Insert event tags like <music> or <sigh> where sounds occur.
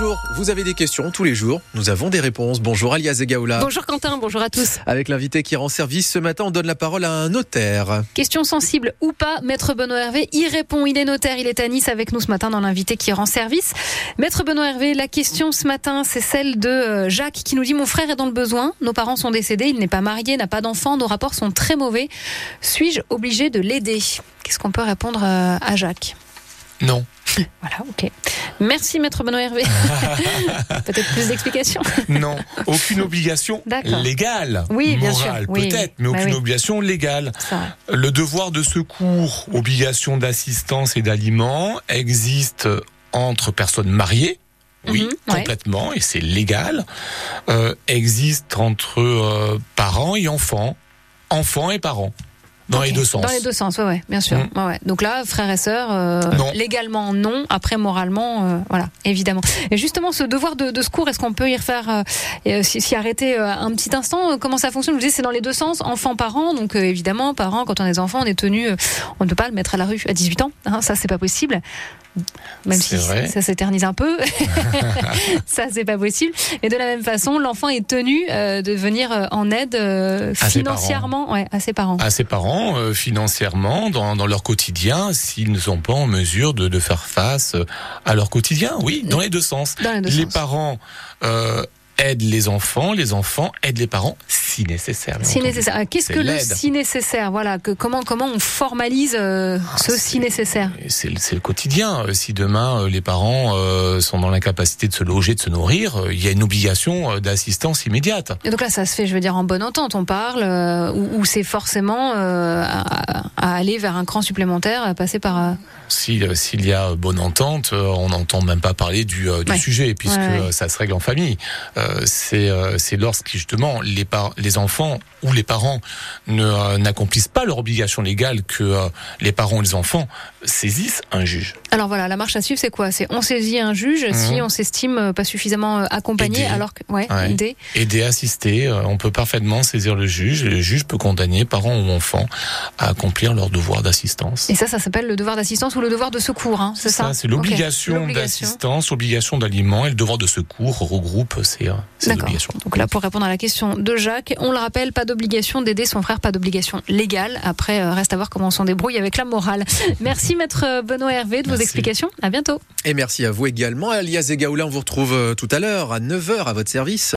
jour, vous avez des questions. Tous les jours, nous avons des réponses. Bonjour Alias Zegaoula. Bonjour Quentin, bonjour à tous. Avec l'invité qui rend service ce matin, on donne la parole à un notaire. Question sensible ou pas, Maître Benoît Hervé y répond. Il est notaire, il est à Nice avec nous ce matin dans l'invité qui rend service. Maître Benoît Hervé, la question ce matin, c'est celle de euh, Jacques qui nous dit Mon frère est dans le besoin, nos parents sont décédés, il n'est pas marié, n'a pas d'enfant, nos rapports sont très mauvais. Suis-je obligé de l'aider? Qu'est-ce qu'on peut répondre euh, à Jacques? Non. <laughs> Voilà, ok. Merci Maître Benoît Hervé. <laughs> Peut-être plus d'explications. Non, aucune obligation légale. Oui, bien sûr. Oui, peut-être, mais bah aucune oui. obligation légale. Le devoir de secours, obligation d'assistance et d'aliments existe entre personnes mariées. Oui, Mhm, ouais. complètement, et c'est légal. Euh, existe entre euh, parents et enfants, enfants et parents, dans les deux sens. Dans les deux sens, ouais, ouais, bien sûr. Mm. Ouais, ouais. Donc là, frères et sœurs, euh, légalement non, après moralement, euh, voilà, évidemment. Et justement, ce devoir de, de secours, est-ce qu'on peut y refaire, euh, euh, s'y arrêter euh, un petit instant euh, Comment ça fonctionne? Vous disiez, c'est dans les deux sens, enfants-parents. Donc euh, évidemment, parents, quand on est enfant, on est tenu, euh, on ne peut pas le mettre à la rue à 18 ans. Hein, ça, c'est pas possible. Même si vrai. ça s'éternise un peu, <laughs> <laughs> ça c'est pas possible. Et de la même façon, l'enfant est tenu euh, de venir euh, en aide euh, À ses parents. financièrement, ouais, à ses parents. à ses parents euh, financièrement dans, dans leur quotidien s'ils ne sont pas en mesure de, de faire face à leur quotidien. Oui, dans les deux sens. Dans les deux les sens. parents aident les enfants, les enfants aident les parents si nécessaire. Si nécessaire. Ah, Qu'est-ce que le si nécessaire Voilà, que comment comment on formalise euh, ce Ah, si c'est- nécessaire? C'est le- quotidien. Euh, Si demain euh, les parents euh, sont dans l'incapacité de se loger, de se nourrir, il y a une obligation d'assistance immédiate. Et donc là, ça se fait, je veux dire, en bonne entente. On parle euh, ou, c'est forcément à, à aller vers un cran supplémentaire, à passer par. Si s'il y a bonne entente, on n'entend même pas parler du, du Ouais. sujet puisque Ouais, ouais. ça se règle en famille. C'est c'est lorsque justement les par les enfants ou les parents ne euh, n'accomplissent pas leur obligation légale que euh, les parents ou les enfants saisissent un juge. Alors voilà, la marche à suivre, c'est quoi? C'est on saisit un juge si Mhm. on s'estime euh, pas suffisamment accompagné, alors que ouais, Ouais. aidé. Aider, assister, on peut parfaitement saisir le juge. et Le juge peut condamner parents ou enfants à accomplir leur devoir d'assistance. Et ça, ça s'appelle le devoir d'assistance ou le devoir de secours, hein, c'est ça? c'est Ok. l'obligation d'assistance, obligation d'aliment et le devoir de secours regroupe ces, obligations. Donc là, pour répondre à la question de Jacques, on le rappelle, pas d'obligation d'aider son frère, pas d'obligation légale. Après, euh, reste à voir comment on s'en débrouille avec la morale. <laughs> Merci Maître euh, Benoît Hervé de vos explications. À bientôt. Et merci à vous également Alias Zegaoula. On vous retrouve euh, tout à l'heure à 9h à votre service.